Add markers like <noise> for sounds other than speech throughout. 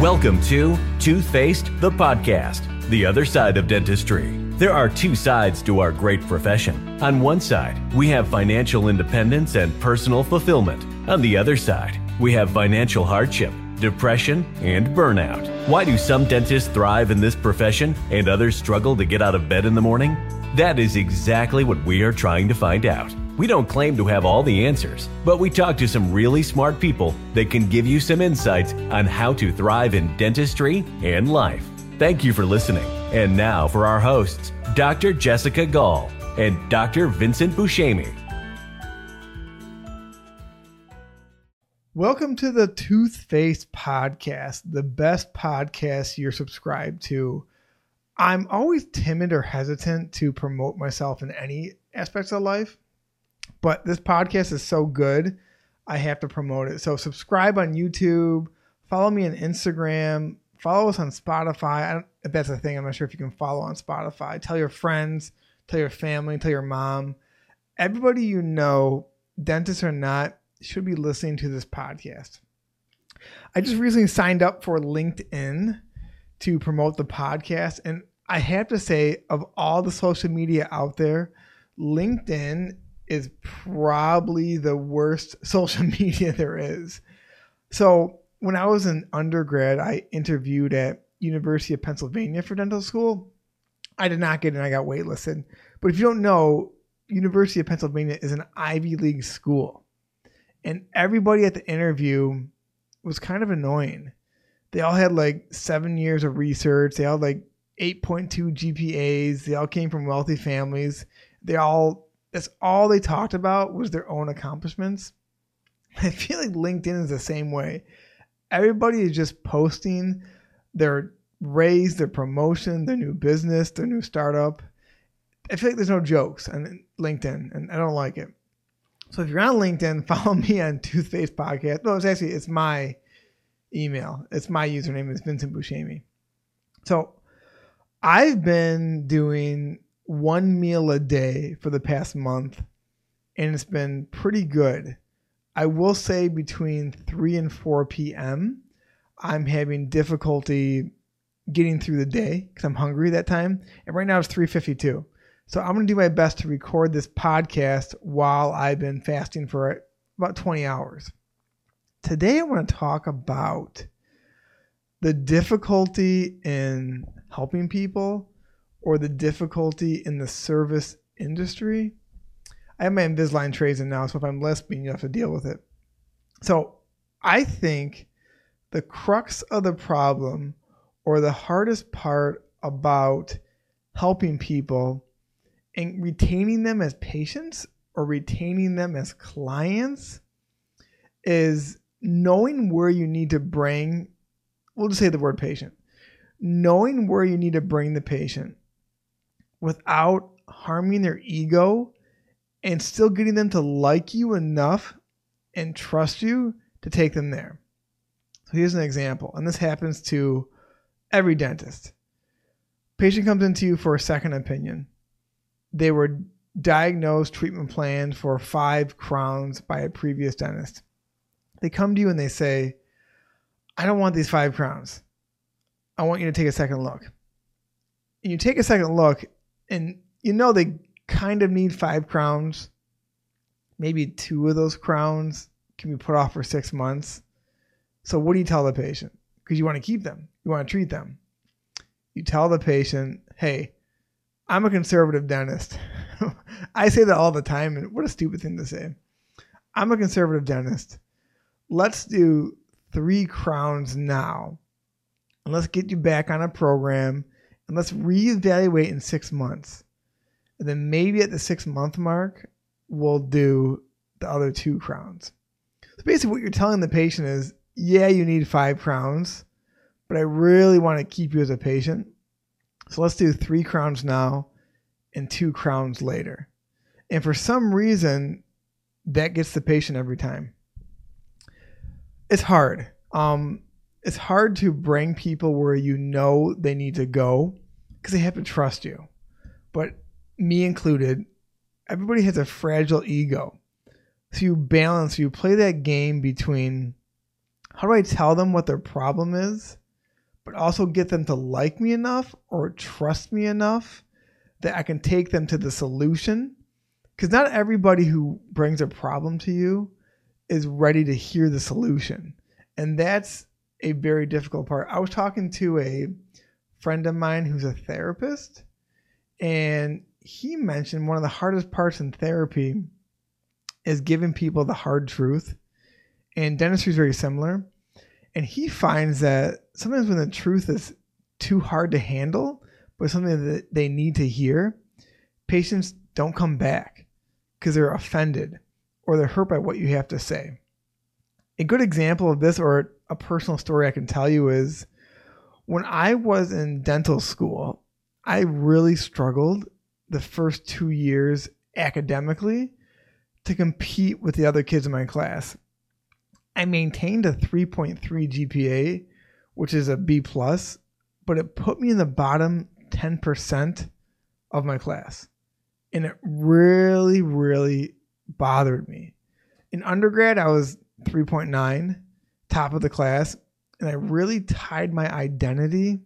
Welcome to Toothfaced, the podcast, the other side of dentistry. There are two sides to our great profession. On one side, we have financial independence and personal fulfillment. On the other side, we have financial hardship, depression, and burnout. Why do some dentists thrive in this profession and others struggle to get out of bed in the morning? That is exactly what we are trying to find out. We don't claim to have all the answers, but we talk to some really smart people that can give you some insights on how to thrive in dentistry and life. Thank you for listening. And now for our hosts, Dr. Jessica Gall and Dr. Vincent Buscemi. Welcome to the Toothfaced Podcast, the best podcast you're subscribed to. I'm always timid or hesitant to promote myself in any aspects of life, but this podcast is so good, I have to promote it. So subscribe on YouTube, follow me on Instagram, follow us on Spotify. I don't, if that's a thing, I'm not sure if you can follow on Spotify. Tell your friends, tell your family, tell your mom, everybody you know, dentist or not, should be listening to this podcast. I just recently signed up for LinkedIn to promote the podcast. And I have to say, of all the social media out there, LinkedIn is probably the worst <laughs> social media there is. So when I was an undergrad, I interviewed at University of Pennsylvania for dental school. I did not get in, I got waitlisted. But if you don't know, University of Pennsylvania is an Ivy League school. And everybody at the interview was kind of annoying. They all had like seven years of research. They all had like 8.2 GPAs. They all came from wealthy families. They all, that's all they talked about was their own accomplishments. <laughs> I feel like LinkedIn is the same way. Everybody is just posting their raise, their promotion, their new business, their new startup. I feel like there's no jokes on LinkedIn, and I don't like it. So if you're on LinkedIn, <laughs> follow me on Toothfaced Podcast. No, it's actually it's my email. It's my username. It's Vincent Buscemi. So I've been doing one meal a day for the past month, and it's been pretty good. I will say between 3 and 4 p.m., I'm having difficulty getting through the day because I'm hungry that time. And right now it's 3:52. So I'm going to do my best to record this podcast while I've been fasting for about 20 hours. Today I want to talk about the difficulty in helping people or the difficulty in the service industry. I have my Invisalign trays in now, so if I'm lisping, you have to deal with it. So I think the crux of the problem or the hardest part about helping people and retaining them as patients or retaining them as clients is knowing where you need to bring, we'll just say the word patient, knowing where you need to bring the patient without harming their ego and still getting them to like you enough and trust you to take them there. So here's an example, and this happens to every dentist. Patient comes into you for a second opinion. They were diagnosed, treatment planned for five crowns by a previous dentist. They come to you and they say, I don't want these five crowns. I want you to take a second look. And you take a second look, and you know they kind of need five crowns. Maybe two of those crowns can be put off for six months. So, what do you tell the patient? Because you want to keep them, you want to treat them. You tell the patient, hey, I'm a conservative dentist. <laughs> I say that all the time, and what a stupid thing to say. I'm a conservative dentist. Let's do three crowns now. And let's get you back on a program and let's reevaluate in six months. And then maybe at the six month mark, we'll do the other two crowns. So basically, what you're telling the patient is yeah, you need five crowns, but I really want to keep you as a patient. So let's do three crowns now and two crowns later. And for some reason, that gets the patient every time. It's hard. Um, it's hard to bring people where you know they need to go because they have to trust you. But me included, everybody has a fragile ego. So you balance, you play that game between how do I tell them what their problem is but also get them to like me enough or trust me enough that I can take them to the solution. Because not everybody who brings a problem to you is ready to hear the solution. And that's a very difficult part. I was talking to a friend of mine who's a therapist, and he mentioned one of the hardest parts in therapy is giving people the hard truth. And dentistry is very similar. And he finds that sometimes when the truth is too hard to handle, but something that they need to hear, patients don't come back because they're offended or they're hurt by what you have to say. A good example of this, or a personal story I can tell you, is when I was in dental school, I really struggled the first two years academically to compete with the other kids in my class. I maintained a 3.3 GPA, which is a B plus, but it put me in the bottom 10% of my class. And it really, really bothered me. In undergrad, I was 3.9, top of the class, and I really tied my identity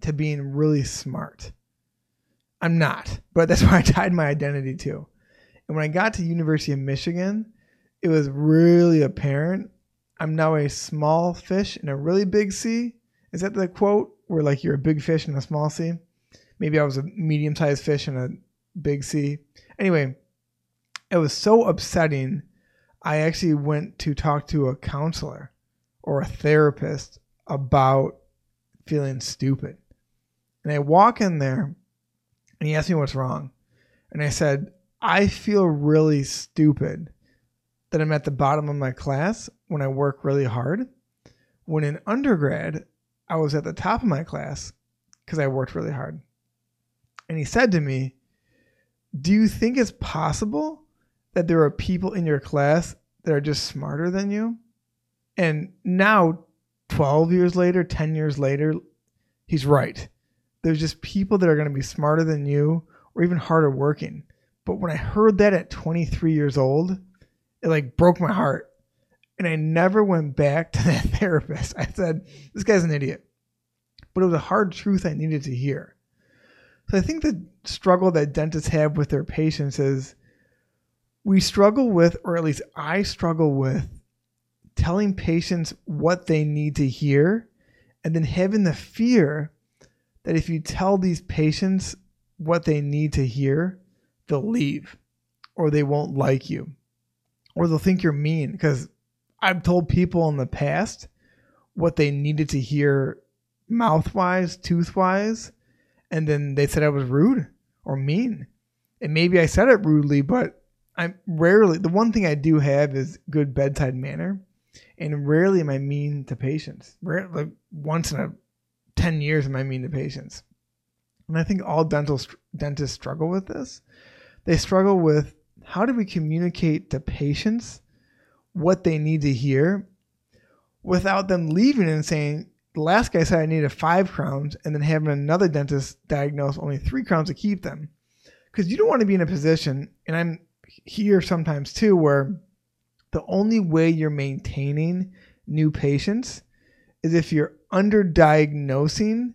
to being really smart. I'm not, but that's <laughs> where I tied my identity to. And when I got to University of Michigan, it was really apparent I'm now a small fish in a really big sea. Is that the quote where like you're a big fish in a small sea? Maybe I was a medium-sized fish in a big sea. Anyway, it was so upsetting. I actually went to talk to a counselor or a therapist about feeling stupid. And I walk in there and he asked me what's wrong. And I said, I feel really stupid that I'm at the bottom of my class when I work really hard. When in undergrad, I was at the top of my class because I worked really hard. And he said to me, Do you think it's possible that there are people in your class that are just smarter than you? And now, 12 years later, 10 years later, he's right. There's just people that are going to be smarter than you or even harder working. But when I heard that at 23 years old, it like broke my heart. And I never went back <laughs> to that therapist. I said, this guy's an idiot. But it was a hard truth I needed to hear. So I think the struggle that dentists have with their patients is we struggle with, or at least I struggle with, telling patients what they need to hear and then having the fear that if you tell these patients what they need to hear, they'll leave or they won't like you or they'll think you're mean because I've told people in the past what they needed to hear mouth wise, tooth wise, and then they said I was rude or mean. And maybe I said it rudely, but I'm rarely the one thing I do have is good bedside manner, and rarely am I mean to patients. Rare, like once in a ten years am I mean to patients. And I think all dental dentists struggle with this. They struggle with how do we communicate to patients what they need to hear without them leaving and saying, the last guy said I needed five crowns, and then having another dentist diagnose only three crowns to keep them. Because you don't want to be in a position, and I'm here sometimes too, where the only way you're maintaining new patients is if you're underdiagnosing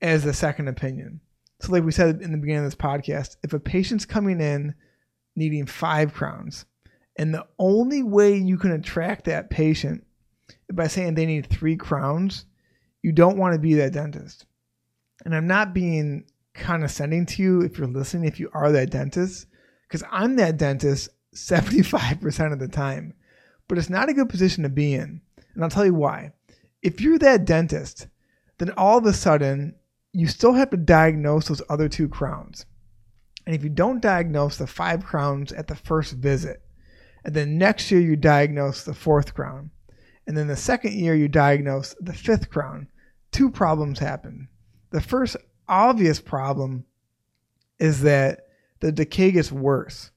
as a second opinion. So, like we said in the beginning of this podcast, if a patient's coming in needing five crowns, and the only way you can attract that patient by saying they need three crowns, you don't want to be that dentist. And I'm not being condescending to you if you're listening, if you are that dentist, because I'm that dentist 75% of the time. But it's not a good position to be in. And I'll tell you why. If you're that dentist, then all of a sudden you still have to diagnose those other two crowns. And if you don't diagnose the five crowns at the first visit, and then next year you diagnose the fourth crown, and then the second year you diagnose the fifth crown, two problems happen. The first obvious problem is that the decay gets worse.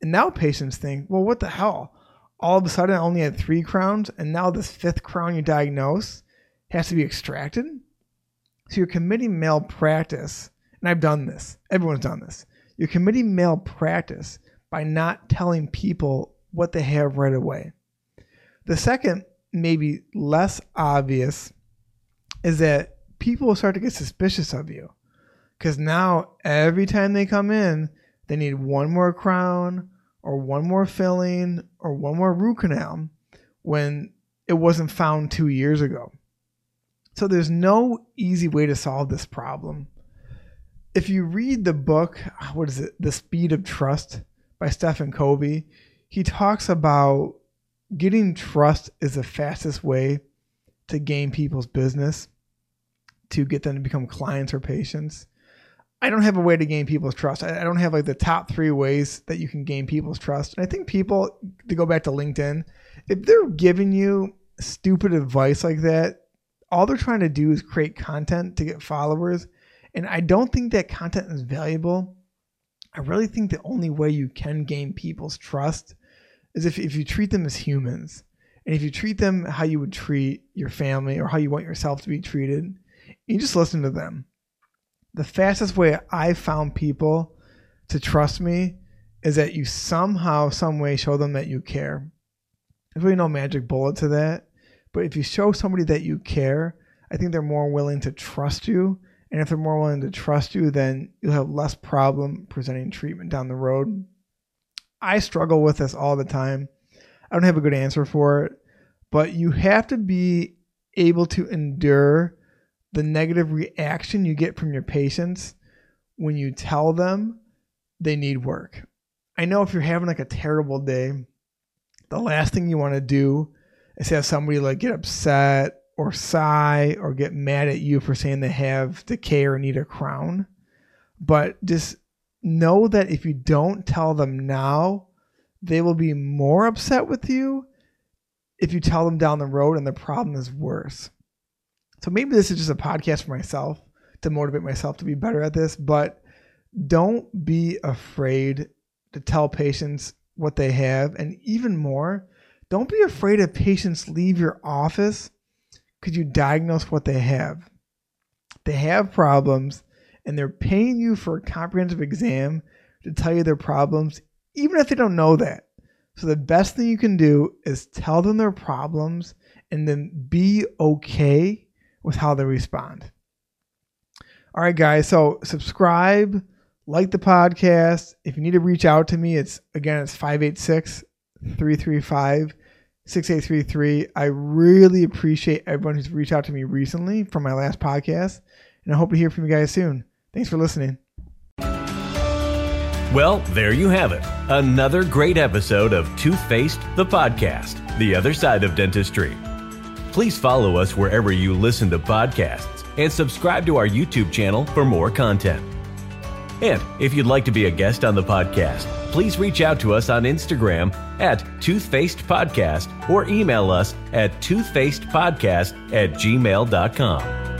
And now patients think, well, what the hell? All of a sudden, I only had three crowns, and now this fifth crown you diagnose has to be extracted? So you're committing malpractice, and I've done this. Everyone's done this. You're committing malpractice by not telling people what they have right away. The second, maybe less obvious, is that people will start to get suspicious of you. Because now every time they come in, they need one more crown or one more filling or one more root canal when it wasn't found two years ago. So there's no easy way to solve this problem. If you read the book, ah, what is it, The Speed of Trust by Stephen Covey, he talks about getting trust is the fastest way to gain people's business, to get them to become clients or patients. I don't have a way to gain people's trust. I, don't have like the top three ways that you can gain people's trust. And I think people, to go back to LinkedIn, if they're giving you stupid advice like that, all they're trying to do is create content to get followers. And I don't think that content is valuable. I really think the only way you can gain people's trust is if, if you treat them as humans. And if you treat them how you would treat your family or how you want yourself to be treated, you just listen to them the fastest way I found people to trust me is that you somehow, some way show them that you care. There's really no magic bullet to that. But if you show somebody that you care, I think they're more willing to trust you. And if they're more willing to trust you, then you'll have less problem presenting treatment down the road. I struggle with this all the time. I don't have a good answer for it, but you have to be able to endure the negative reaction you get from your patients when you tell them they need work. I know if you're having like a terrible day, the last thing you want to do is have somebody like get upset or sigh or get mad at you for saying they have decay or need a crown. But just know that if you don't tell them now, they will be more upset with you if you tell them down the road and the problem is worse. So maybe this is just a podcast for myself to motivate myself to be better at this, but don't be afraid to tell patients what they have. And even more, don't be afraid if patients leave your office because you diagnose what they have. They have problems and they're paying you for a comprehensive exam to tell you their problems, even if they don't know that. So the best thing you can do is tell them their problems and then be okay with how they respond. All right, guys. So subscribe, like the podcast. If you need to reach out to me, it's again, it's 586 335 6833. I really appreciate everyone who's reached out to me recently from my last podcast. And I hope to hear from you guys soon. Thanks for listening. Well, there you have it. Another great episode of Toothfaced, the podcast, the other side of dentistry. Please follow us wherever you listen to podcasts and subscribe to our YouTube channel for more content. And if you'd like to be a guest on the podcast, please reach out to us on Instagram at Toothfaced Podcast or email us at toothfacedpodcast at gmail.com.